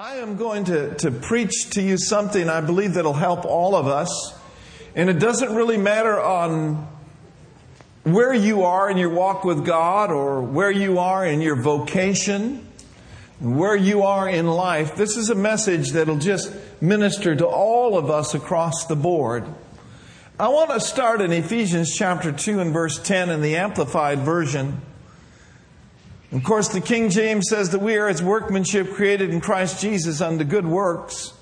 I am going to, to preach to you something I believe that'll help all of us. And it doesn't really matter on where you are in your walk with God or where you are in your vocation, where you are in life. This is a message that'll just minister to all of us across the board. I want to start in Ephesians chapter 2 and verse 10 in the Amplified Version. Of course, the King James says that we are his workmanship created in Christ Jesus unto good works,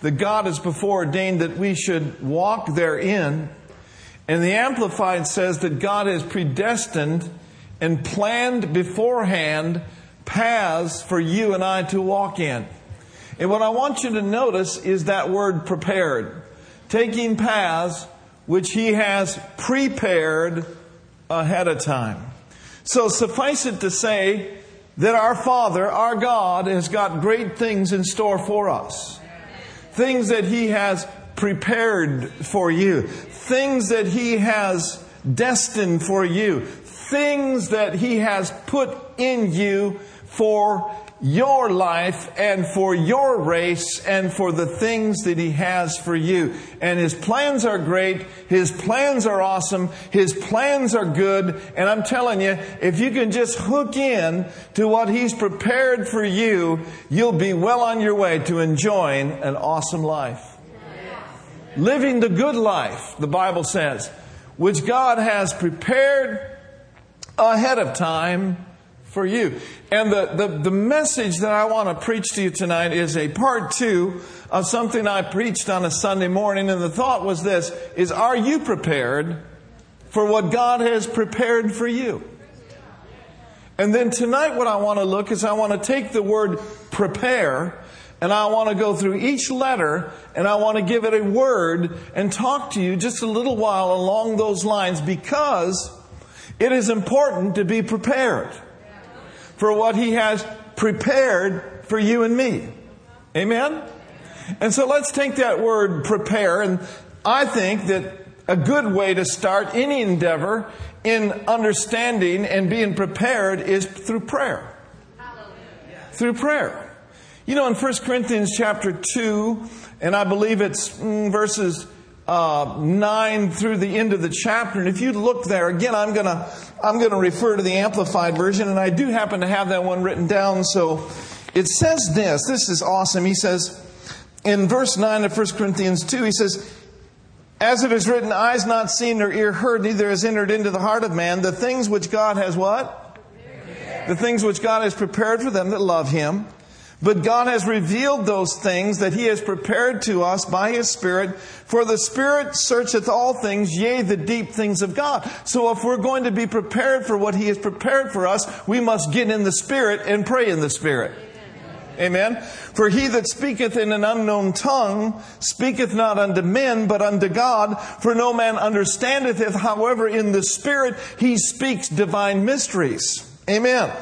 that God has before ordained that we should walk therein. And the Amplified says that God has predestined and planned beforehand paths for you and I to walk in. And what I want you to notice is that word prepared. Taking paths which he has prepared ahead of time. So suffice it to say that our Father, our God, has got great things in store for us. Things that He has prepared for you. Things that He has destined for you. Things that He has put in you for your life and for your race and for the things that He has for you. And His plans are great. His plans are awesome. His plans are good. And I'm telling you, if you can just hook in to what He's prepared for you, you'll be well on your way to enjoying an awesome life. Living the good life, the Bible says, which God has prepared ahead of time for you. And the, the, the, message that I want to preach to you tonight is a part two of something I preached on a Sunday morning. And the thought was this, is are you prepared for what God has prepared for you? And then tonight what I want to look is I want to take the word prepare and I want to go through each letter and I want to give it a word and talk to you just a little while along those lines because it is important to be prepared for what He has prepared for you and me. Amen? And so let's take that word prepare, and I think that a good way to start any endeavor in understanding and being prepared is through prayer. Through prayer. You know, in 1 Corinthians chapter 2, and I believe it's mm, verses uh, 9 through the end of the chapter. And if you look there, again, I'm going to I'm going to refer to the Amplified Version, and I do happen to have that one written down. So it says this. This is awesome. He says, in verse 9 of 1 Corinthians 2, he says, As it is written, eyes not seen nor ear heard, neither has entered into the heart of man the things which God has what? The things which God has prepared for them that love him. But God has revealed those things that He has prepared to us by His Spirit, for the Spirit searcheth all things, yea, the deep things of God. So if we're going to be prepared for what He has prepared for us, we must get in the Spirit and pray in the Spirit. Amen. For he that speaketh in an unknown tongue speaketh not unto men, but unto God. For no man understandeth it. However, in the Spirit he speaks divine mysteries. Amen.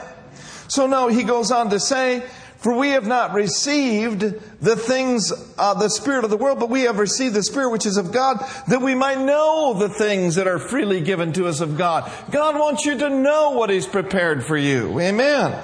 So now he goes on to say, for we have not received the things, uh, the Spirit of the world, but we have received the Spirit which is of God, that we might know the things that are freely given to us of God. God wants you to know what He's prepared for you. Amen.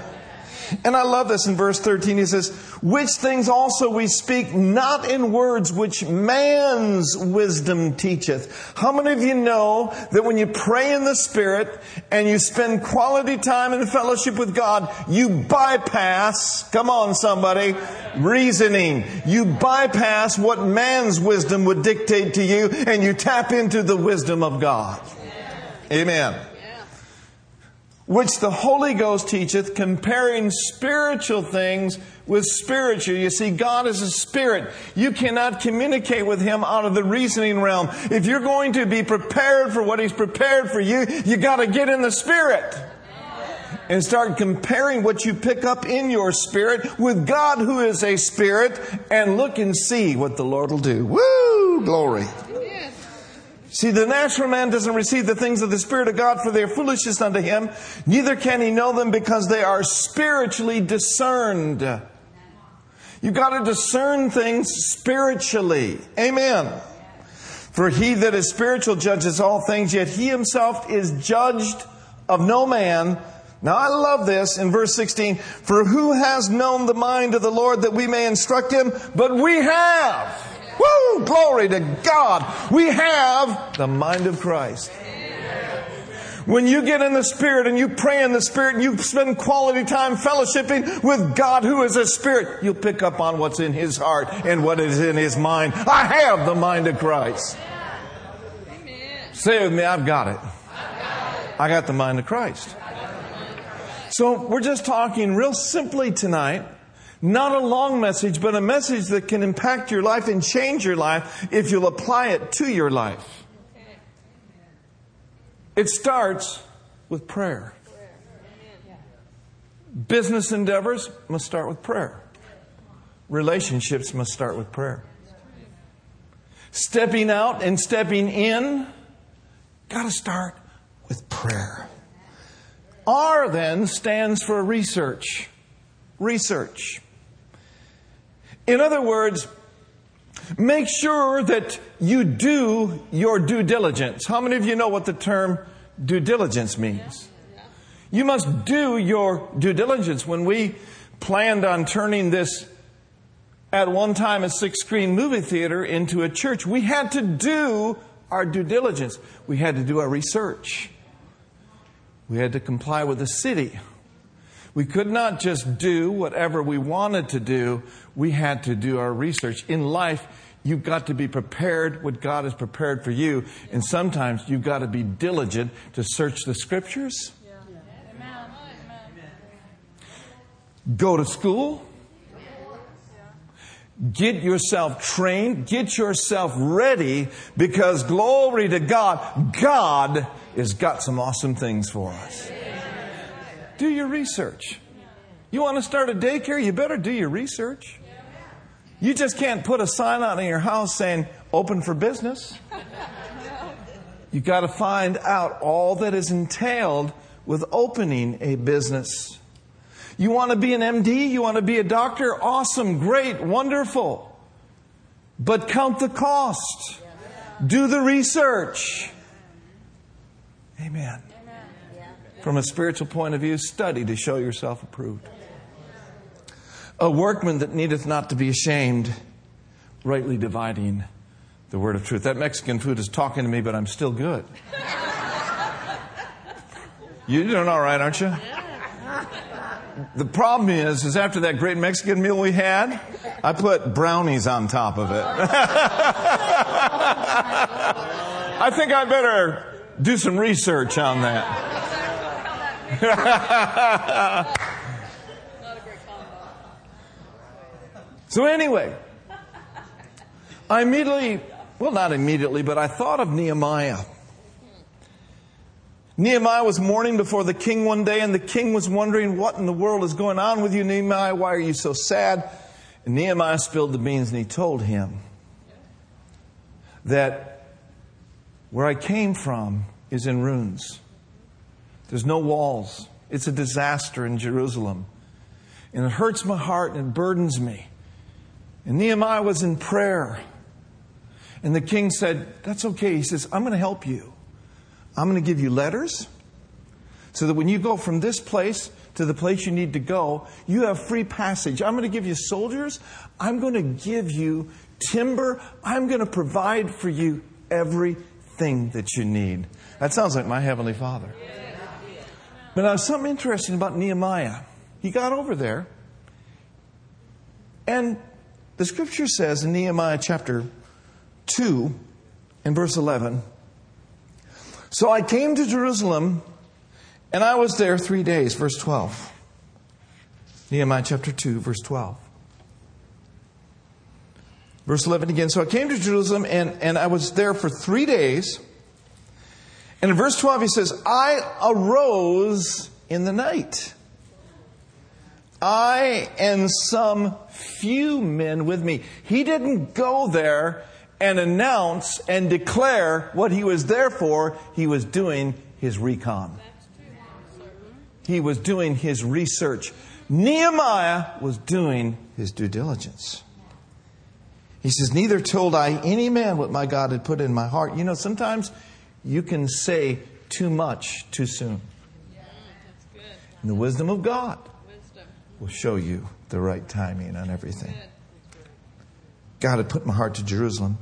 And I love this in verse 13. He says, Which things also we speak not in words which man's wisdom teacheth. How many of you know that when you pray in the Spirit and you spend quality time in fellowship with God, you bypass, come on somebody, reasoning. You bypass what man's wisdom would dictate to you and you tap into the wisdom of God. Amen which the Holy Ghost teacheth, comparing spiritual things with spiritual. You see, God is a spirit. You cannot communicate with Him out of the reasoning realm. If you're going to be prepared for what He's prepared for you, you gotta get in the spirit. And start comparing what you pick up in your spirit with God who is a spirit and look and see what the Lord will do. Woo! Glory. See, the natural man doesn't receive the things of the Spirit of God for they are foolishness unto him, neither can he know them because they are spiritually discerned. You've got to discern things spiritually. Amen. For he that is spiritual judges all things, yet he himself is judged of no man. Now I love this in verse 16. For who has known the mind of the Lord that we may instruct him? But we have. Woo! Glory to God. We have the mind of Christ. When you get in the Spirit and you pray in the Spirit and you spend quality time fellowshipping with God who is a Spirit, you'll pick up on what's in His heart and what is in His mind. I have the mind of Christ. Amen. Say with me, I've got it. I got the mind of Christ. So we're just talking real simply tonight. Not a long message, but a message that can impact your life and change your life if you'll apply it to your life. It starts with prayer. Business endeavors must start with prayer. Relationships must start with prayer. Stepping out and stepping in, got to start with prayer. R then stands for research. Research. In other words, make sure that you do your due diligence. How many of you know what the term due diligence means? You must do your due diligence. When we planned on turning this at one time a six screen movie theater into a church, we had to do our due diligence. We had to do our research. We had to comply with the city. We could not just do whatever we wanted to do. We had to do our research. In life, you've got to be prepared what God has prepared for you. And sometimes you've got to be diligent to search the scriptures. Go to school. Get yourself trained. Get yourself ready because glory to God. God has got some awesome things for us. Do your research. You want to start a daycare? You better do your research. You just can't put a sign out in your house saying open for business. You've got to find out all that is entailed with opening a business. You want to be an MD? You want to be a doctor? Awesome, great, wonderful. But count the cost. Do the research. Amen. From a spiritual point of view, study to show yourself approved. A workman that needeth not to be ashamed, rightly dividing the word of truth. That Mexican food is talking to me, but I'm still good. You're doing all right, aren't you? The problem is, is after that great Mexican meal we had, I put brownies on top of it. I think I better do some research on that. so, anyway, I immediately, well, not immediately, but I thought of Nehemiah. Nehemiah was mourning before the king one day, and the king was wondering, What in the world is going on with you, Nehemiah? Why are you so sad? And Nehemiah spilled the beans and he told him that where I came from is in ruins. There's no walls. It's a disaster in Jerusalem. And it hurts my heart and it burdens me. And Nehemiah was in prayer. And the king said, That's okay. He says, I'm going to help you. I'm going to give you letters so that when you go from this place to the place you need to go, you have free passage. I'm going to give you soldiers. I'm going to give you timber. I'm going to provide for you everything that you need. That sounds like my Heavenly Father. But now, something interesting about Nehemiah. He got over there, and the scripture says in Nehemiah chapter 2 and verse 11 So I came to Jerusalem, and I was there three days, verse 12. Nehemiah chapter 2, verse 12. Verse 11 again. So I came to Jerusalem and, and I was there for three days. And in verse 12, he says, I arose in the night. I and some few men with me. He didn't go there and announce and declare what he was there for. He was doing his recon. He was doing his research. Nehemiah was doing his due diligence. He says, Neither told I any man what my God had put in my heart. You know, sometimes you can say too much too soon. And the wisdom of God will show you the right timing on everything. God had put my heart to Jerusalem.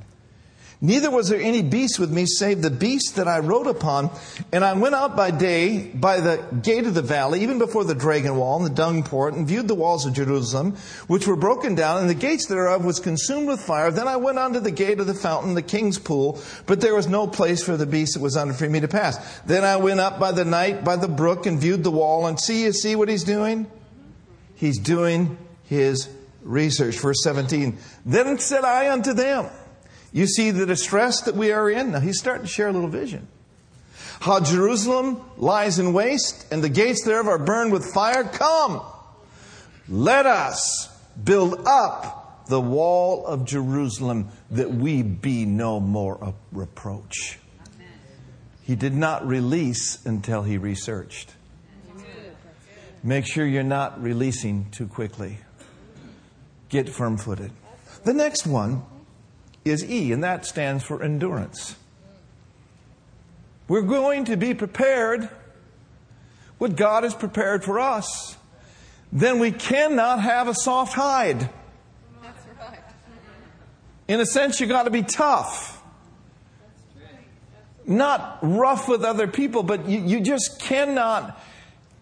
Neither was there any beast with me save the beast that I rode upon. And I went out by day by the gate of the valley, even before the dragon wall and the dung port, and viewed the walls of Jerusalem, which were broken down, and the gates thereof was consumed with fire. Then I went unto the gate of the fountain, the king's pool, but there was no place for the beast that was under for me to pass. Then I went up by the night by the brook and viewed the wall, and see, you see what he's doing? He's doing his research. Verse 17. Then said I unto them, you see the distress that we are in. Now he's starting to share a little vision. How Jerusalem lies in waste and the gates thereof are burned with fire. Come, let us build up the wall of Jerusalem that we be no more a reproach. He did not release until he researched. Make sure you're not releasing too quickly. Get firm footed. The next one is E, and that stands for endurance. We're going to be prepared what God has prepared for us. Then we cannot have a soft hide. That's right. In a sense, you got to be tough. Not rough with other people, but you, you just cannot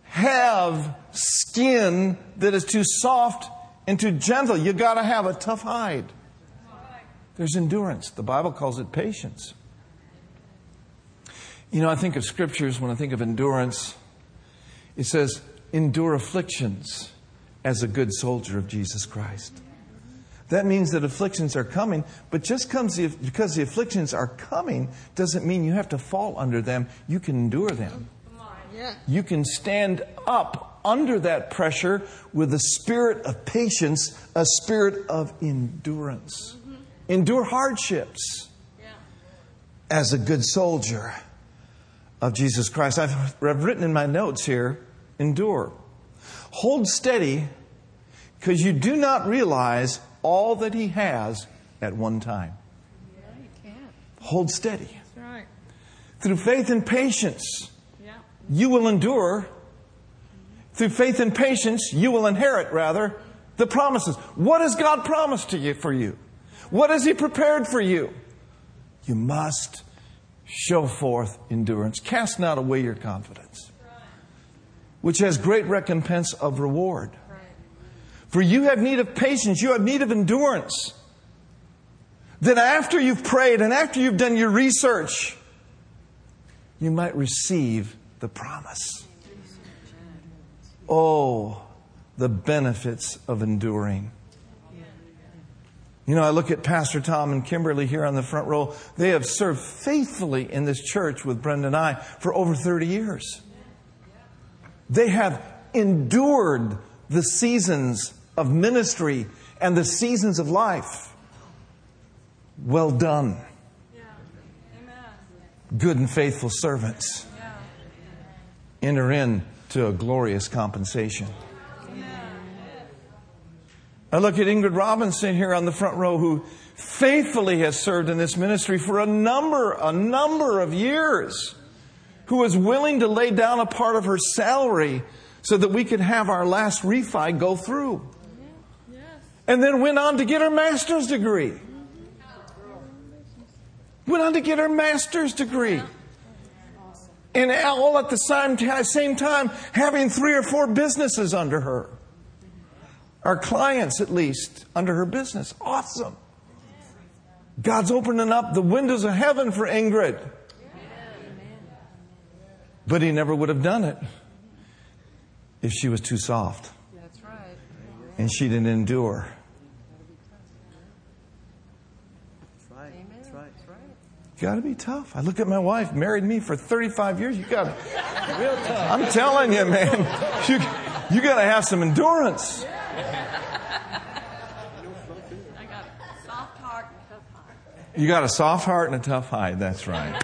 have skin that is too soft and too gentle. You got to have a tough hide. There's endurance. The Bible calls it patience. You know, I think of scriptures when I think of endurance. It says, endure afflictions as a good soldier of Jesus Christ. That means that afflictions are coming, but just because the afflictions are coming doesn't mean you have to fall under them. You can endure them. You can stand up under that pressure with a spirit of patience, a spirit of endurance endure hardships as a good soldier of Jesus Christ. I've, I've written in my notes here endure. Hold steady because you do not realize all that He has at one time. Yeah, Hold steady. Right. Through faith and patience, yeah. you will endure. Through faith and patience, you will inherit, rather, the promises. What has God promised to you for you? What has He prepared for you? You must show forth endurance. Cast not away your confidence, which has great recompense of reward. For you have need of patience, you have need of endurance. That after you've prayed and after you've done your research, you might receive the promise. Oh, the benefits of enduring. You know, I look at Pastor Tom and Kimberly here on the front row. They have served faithfully in this church with Brenda and I for over 30 years. They have endured the seasons of ministry and the seasons of life. Well done. Good and faithful servants. Enter into a glorious compensation. I look at Ingrid Robinson here on the front row who faithfully has served in this ministry for a number, a number of years, who was willing to lay down a part of her salary so that we could have our last refi go through. And then went on to get her master's degree. Went on to get her master's degree. And all at the same time having three or four businesses under her our clients at least under her business. Awesome. God's opening up the windows of heaven for Ingrid. But he never would have done it if she was too soft. And she didn't endure. Got to be tough. I look at my wife, married me for 35 years. You got. I'm telling you, man. You, you got to have some endurance. You got a soft heart and a tough hide. That's right.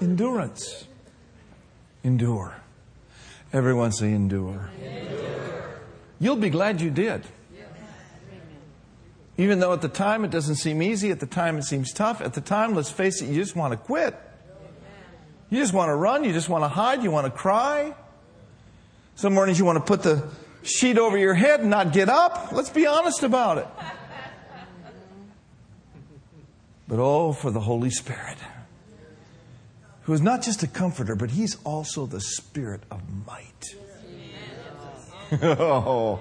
Endurance. Endure. Everyone say endure. endure. You'll be glad you did. Even though at the time it doesn't seem easy, at the time it seems tough, at the time, let's face it, you just want to quit. You just want to run, you just want to hide, you want to cry. Some mornings you want to put the sheet over your head and not get up. Let's be honest about it. But oh, for the Holy Spirit, who is not just a comforter, but he's also the Spirit of might. oh,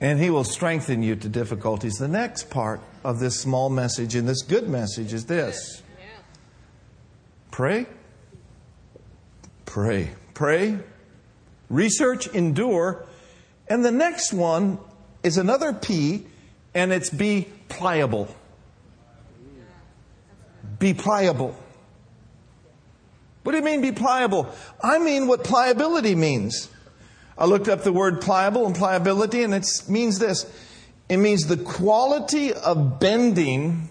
and he will strengthen you to difficulties. The next part of this small message and this good message is this pray, pray, pray, research, endure. And the next one is another P, and it's be pliable. Be pliable. What do you mean be pliable? I mean what pliability means. I looked up the word pliable and pliability, and it means this it means the quality of bending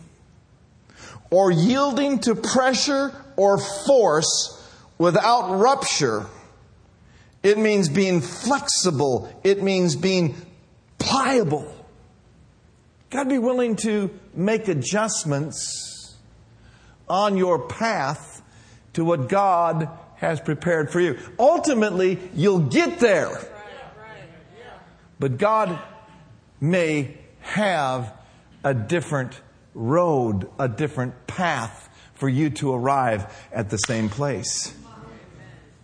or yielding to pressure or force without rupture. It means being flexible. It means being pliable. Got to be willing to make adjustments on your path to what God has prepared for you. Ultimately, you'll get there. But God may have a different road, a different path for you to arrive at the same place.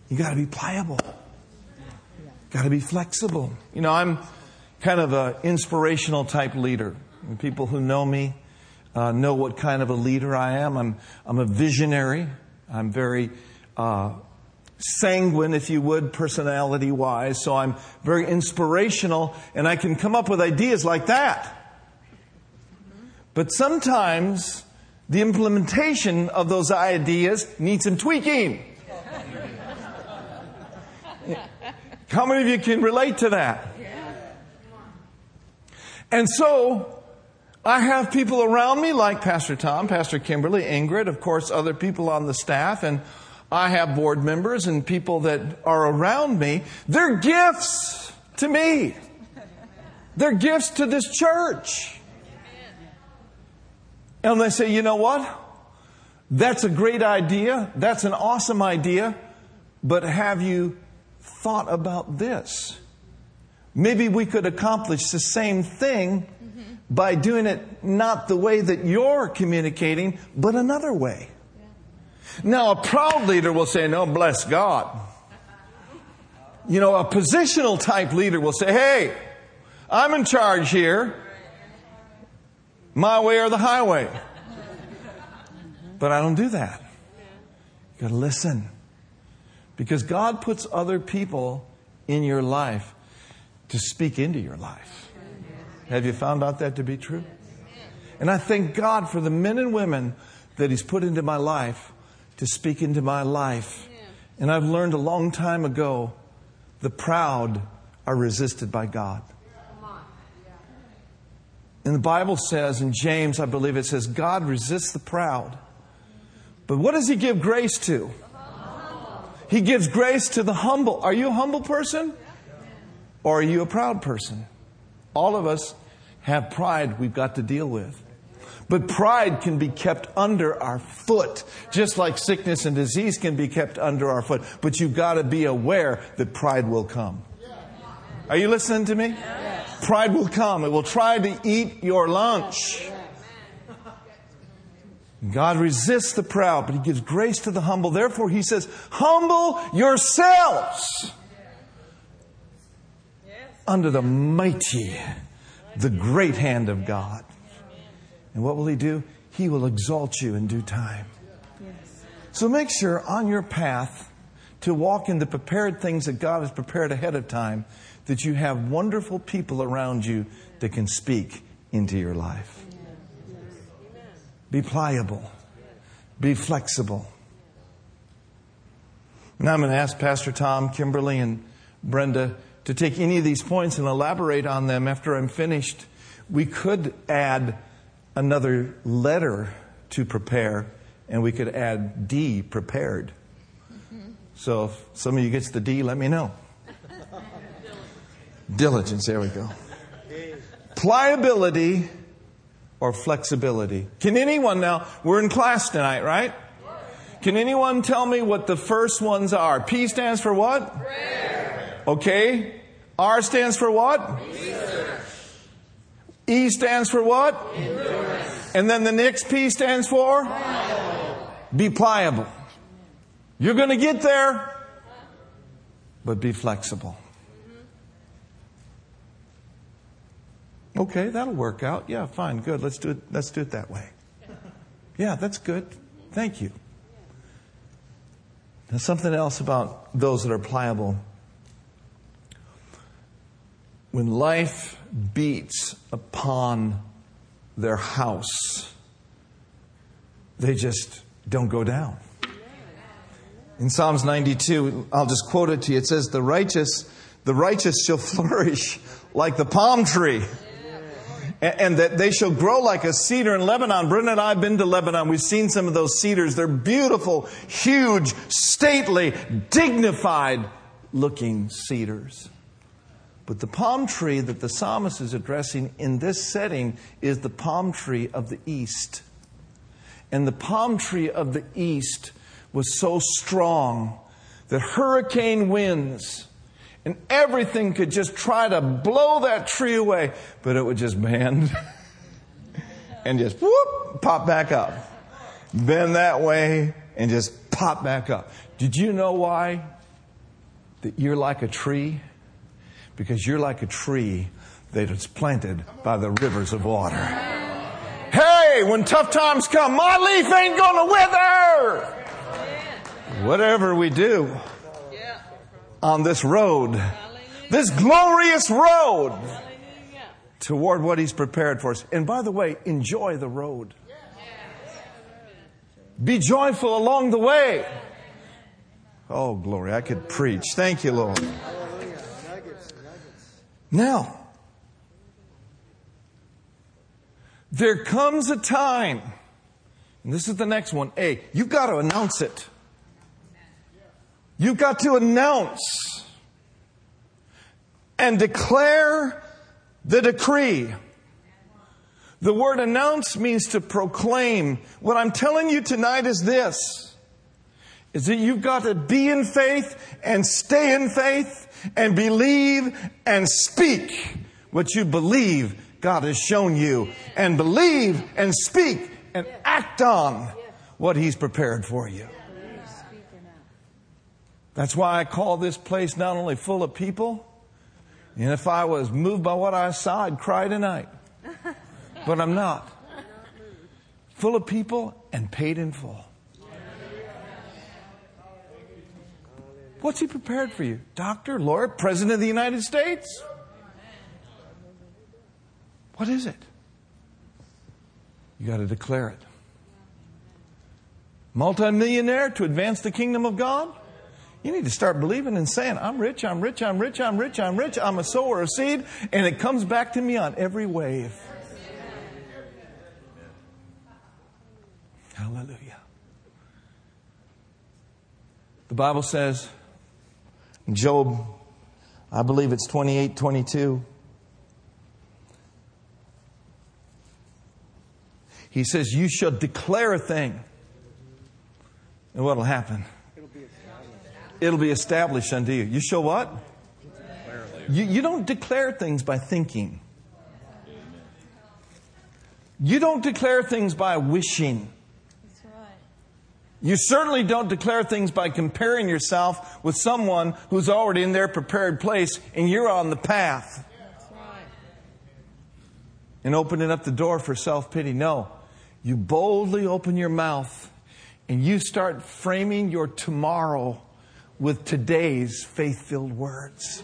You got to be pliable. Got to be flexible. You know, I'm kind of an inspirational type leader. People who know me uh, know what kind of a leader I am. I'm, I'm a visionary. I'm very uh, sanguine, if you would, personality wise. So I'm very inspirational and I can come up with ideas like that. But sometimes the implementation of those ideas needs some tweaking. How many of you can relate to that? And so, I have people around me like Pastor Tom, Pastor Kimberly, Ingrid, of course, other people on the staff, and I have board members and people that are around me. They're gifts to me. They're gifts to this church. And they say, you know what? That's a great idea. That's an awesome idea. But have you thought about this? Maybe we could accomplish the same thing by doing it not the way that you're communicating, but another way. Now, a proud leader will say, No, bless God. You know, a positional type leader will say, Hey, I'm in charge here. My way or the highway. But I don't do that. You gotta listen. Because God puts other people in your life to speak into your life. Have you found out that to be true? And I thank God for the men and women that He's put into my life to speak into my life. And I've learned a long time ago the proud are resisted by God. And the Bible says in James, I believe it says, God resists the proud. But what does He give grace to? He gives grace to the humble. Are you a humble person? Or are you a proud person? All of us have pride we've got to deal with. But pride can be kept under our foot, just like sickness and disease can be kept under our foot. But you've got to be aware that pride will come. Are you listening to me? Pride will come. It will try to eat your lunch. God resists the proud, but He gives grace to the humble. Therefore, He says, Humble yourselves under the mighty, the great hand of God. And what will He do? He will exalt you in due time. Yes. So make sure on your path to walk in the prepared things that God has prepared ahead of time that you have wonderful people around you that can speak into your life. Be pliable. Be flexible. Now I'm going to ask Pastor Tom, Kimberly, and Brenda to take any of these points and elaborate on them after I'm finished. We could add another letter to prepare, and we could add D, prepared. Mm-hmm. So if some of you gets the D, let me know. Diligence, there we go. Pliability or flexibility. Can anyone now, we're in class tonight, right? Can anyone tell me what the first ones are? P stands for what? Prayer. Okay. R stands for what? Research. E stands for what? Endurance. And then the next P stands for? Pliable. Be pliable. You're going to get there, but be flexible. Okay, that'll work out. Yeah, fine, good. Let's do it. Let's do it that way. Yeah, that's good. Thank you. Now, something else about those that are pliable. When life beats upon their house, they just don't go down. In Psalms 92, I'll just quote it to you. It says, The righteous, the righteous shall flourish like the palm tree and that they shall grow like a cedar in Lebanon. Brenda and I have been to Lebanon. We've seen some of those cedars. They're beautiful, huge, stately, dignified looking cedars. But the palm tree that the psalmist is addressing in this setting is the palm tree of the east. And the palm tree of the east was so strong that hurricane winds and everything could just try to blow that tree away, but it would just bend and just whoop, pop back up. Bend that way and just pop back up. Did you know why? That you're like a tree? Because you're like a tree that is planted by the rivers of water. Hey, when tough times come, my leaf ain't gonna wither! Whatever we do, on this road, this glorious road toward what He's prepared for us. And by the way, enjoy the road. Be joyful along the way. Oh, glory. I could preach. Thank you, Lord. Now, there comes a time, and this is the next one. A, you've got to announce it. You've got to announce and declare the decree. The word announce means to proclaim. What I'm telling you tonight is this is that you've got to be in faith and stay in faith and believe and speak what you believe God has shown you and believe and speak and act on what He's prepared for you. That's why I call this place not only full of people, and if I was moved by what I saw, I'd cry tonight. But I'm not. Full of people and paid in full. What's he prepared for you? Doctor, lawyer, president of the United States? What is it? You got to declare it. Multimillionaire to advance the kingdom of God? You need to start believing and saying, I'm rich, I'm rich, I'm rich, I'm rich, I'm rich, I'm a sower of seed, and it comes back to me on every wave. Hallelujah. The Bible says, Job, I believe it's 28 22. He says, You shall declare a thing. And what will happen? it'll be established unto you. You show what? You, you don't declare things by thinking. You don't declare things by wishing. You certainly don't declare things by comparing yourself with someone who's already in their prepared place and you're on the path. And opening up the door for self pity. No. You boldly open your mouth and you start framing your tomorrow with today's faith-filled words.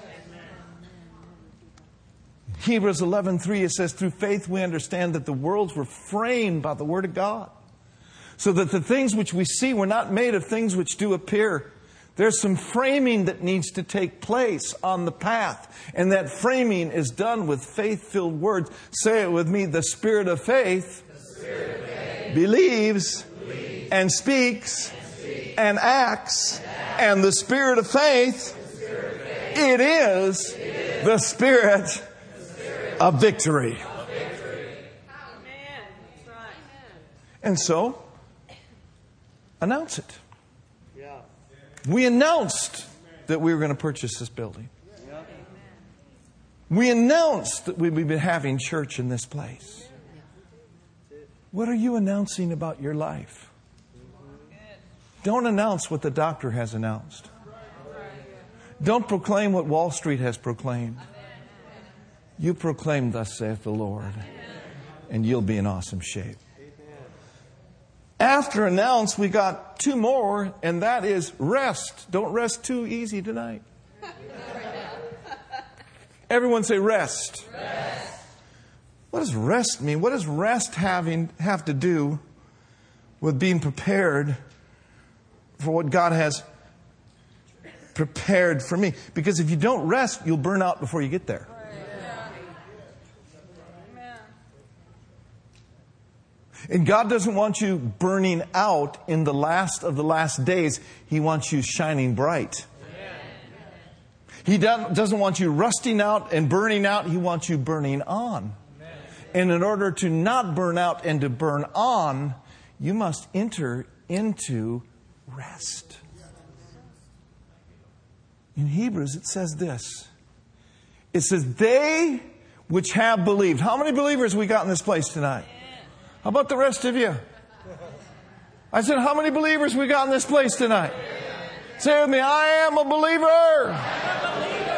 Hebrews 11:3 it says through faith we understand that the worlds were framed by the word of God. So that the things which we see were not made of things which do appear. There's some framing that needs to take place on the path. And that framing is done with faith filled words. Say it with me the spirit of faith, spirit of faith believes, believes and speaks and, speaks and acts and the spirit of faith, it is the spirit of victory. And so, announce it. We announced that we were going to purchase this building. We announced that we would be having church in this place. What are you announcing about your life? Don't announce what the doctor has announced. Don't proclaim what Wall Street has proclaimed. You proclaim, Thus saith the Lord, and you'll be in awesome shape. After announce, we got two more, and that is rest. Don't rest too easy tonight. Everyone say rest. rest. What does rest mean? What does rest having have to do with being prepared for what God has prepared for me? Because if you don't rest, you'll burn out before you get there. And God doesn't want you burning out in the last of the last days. He wants you shining bright. He doesn't want you rusting out and burning out. He wants you burning on. And in order to not burn out and to burn on, you must enter into rest. In Hebrews, it says this it says, They which have believed. How many believers we got in this place tonight? How about the rest of you? I said, How many believers we got in this place tonight? Say with me, I am a believer.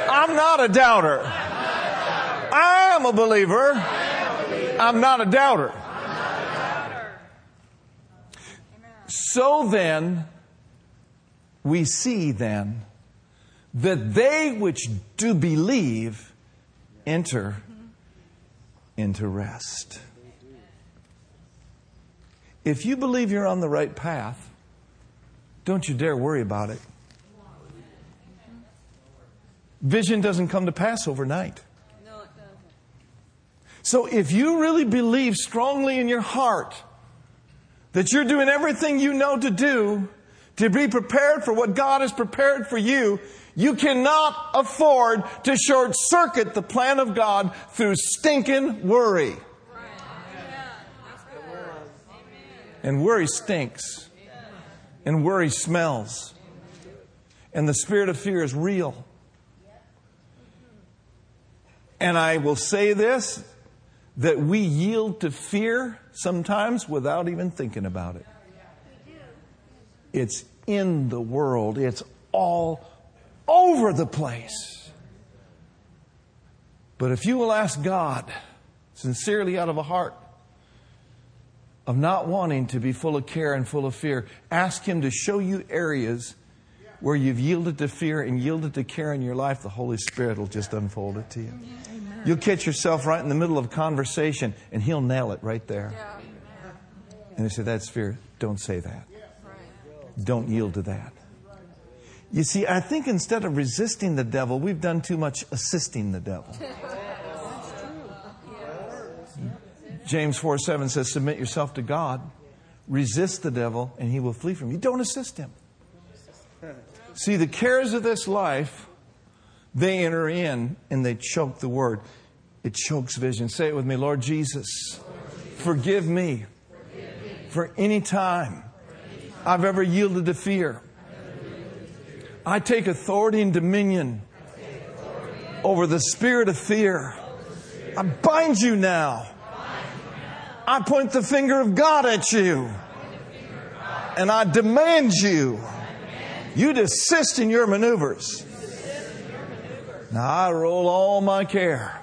I'm not a doubter. I am a believer. I'm not a doubter. So then, we see then that they which do believe enter into rest. If you believe you're on the right path, don't you dare worry about it. Vision doesn't come to pass overnight. So if you really believe strongly in your heart that you're doing everything you know to do to be prepared for what God has prepared for you, you cannot afford to short circuit the plan of God through stinking worry. And worry stinks. And worry smells. And the spirit of fear is real. And I will say this that we yield to fear sometimes without even thinking about it. It's in the world, it's all over the place. But if you will ask God sincerely out of a heart of not wanting to be full of care and full of fear, ask Him to show you areas where you've yielded to fear and yielded to care in your life, the Holy Spirit will just unfold it to you. Amen. You'll catch yourself right in the middle of a conversation and He'll nail it right there. Yeah. And they say, That's fear. Don't say that. Don't yield to that. You see, I think instead of resisting the devil, we've done too much assisting the devil. James 4 7 says, Submit yourself to God, resist the devil, and he will flee from you. Don't assist him. See, the cares of this life, they enter in and they choke the word. It chokes vision. Say it with me Lord Jesus, forgive me for any time I've ever yielded to fear. I take authority and dominion over the spirit of fear. I bind you now. I point the finger of God at you. And I demand you you desist in your maneuvers. Now I roll all my care,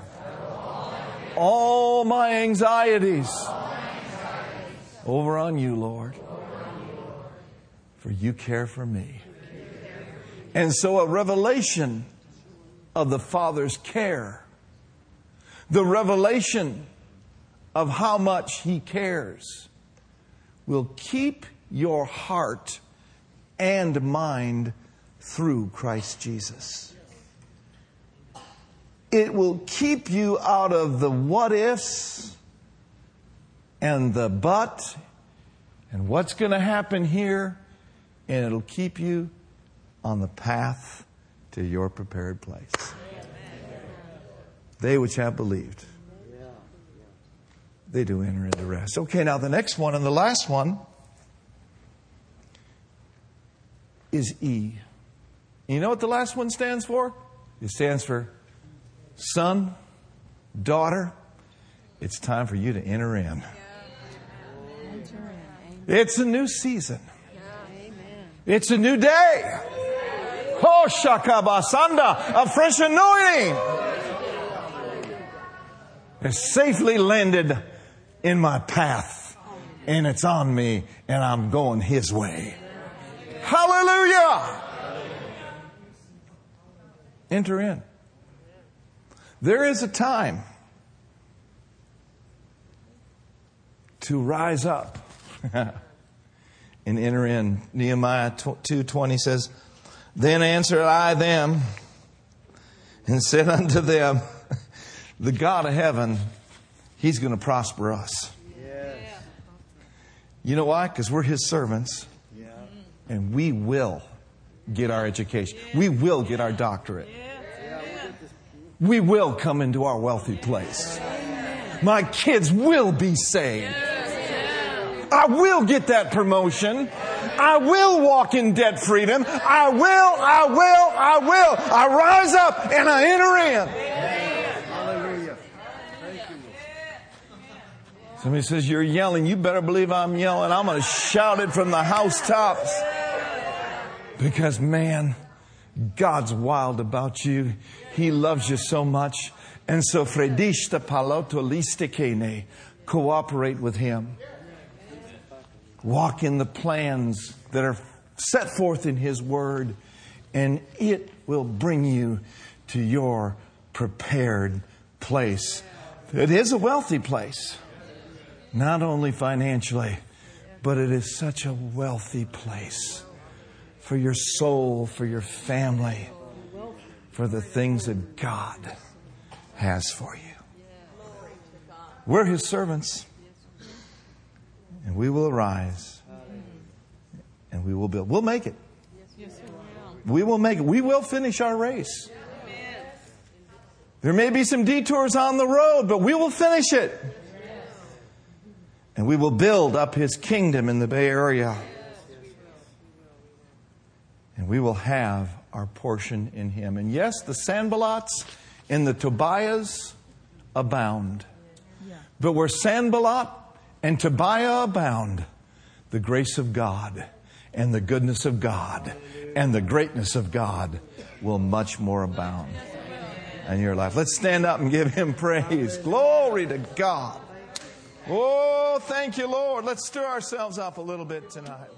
all my anxieties over on you, Lord. For you care for me. And so a revelation of the Father's care, the revelation of how much He cares, will keep your heart and mind through Christ Jesus. It will keep you out of the what ifs and the but and what's going to happen here, and it'll keep you on the path to your prepared place. They which have believed, they do enter into rest. Okay, now the next one and the last one is E. You know what the last one stands for? It stands for son, daughter. It's time for you to enter in. It's a new season. It's a new day. Oh, Shakabasanda, a fresh anointing has safely landed in my path and it's on me and I'm going his way. Hallelujah! Enter in. There is a time to rise up and enter in. Nehemiah 2:20 says, "Then answered I them and said unto them, the God of heaven, he's going to prosper us." You know why? Because we're his servants. And we will get our education. We will get our doctorate. We will come into our wealthy place. My kids will be saved. I will get that promotion. I will walk in debt freedom. I will, I will, I will. I rise up and I enter in. Somebody says, You're yelling. You better believe I'm yelling. I'm going to shout it from the housetops. Because, man, God's wild about you. He loves you so much. And so, Fredishta Paloto Listekene, cooperate with Him. Walk in the plans that are set forth in His Word, and it will bring you to your prepared place. It is a wealthy place, not only financially, but it is such a wealthy place for your soul, for your family, for the things that God has for you. We're His servants, and we will arise and we will build. We'll make it. We will make it. We will finish our race. There may be some detours on the road, but we will finish it. And we will build up His kingdom in the Bay Area. And we will have our portion in Him. And yes, the Sanballats and the Tobiahs abound. But where Sanballat and Tobiah abound, the grace of God and the goodness of God and the greatness of God will much more abound in your life. Let's stand up and give him praise. Glory to God. Oh, thank you, Lord. Let's stir ourselves up a little bit tonight.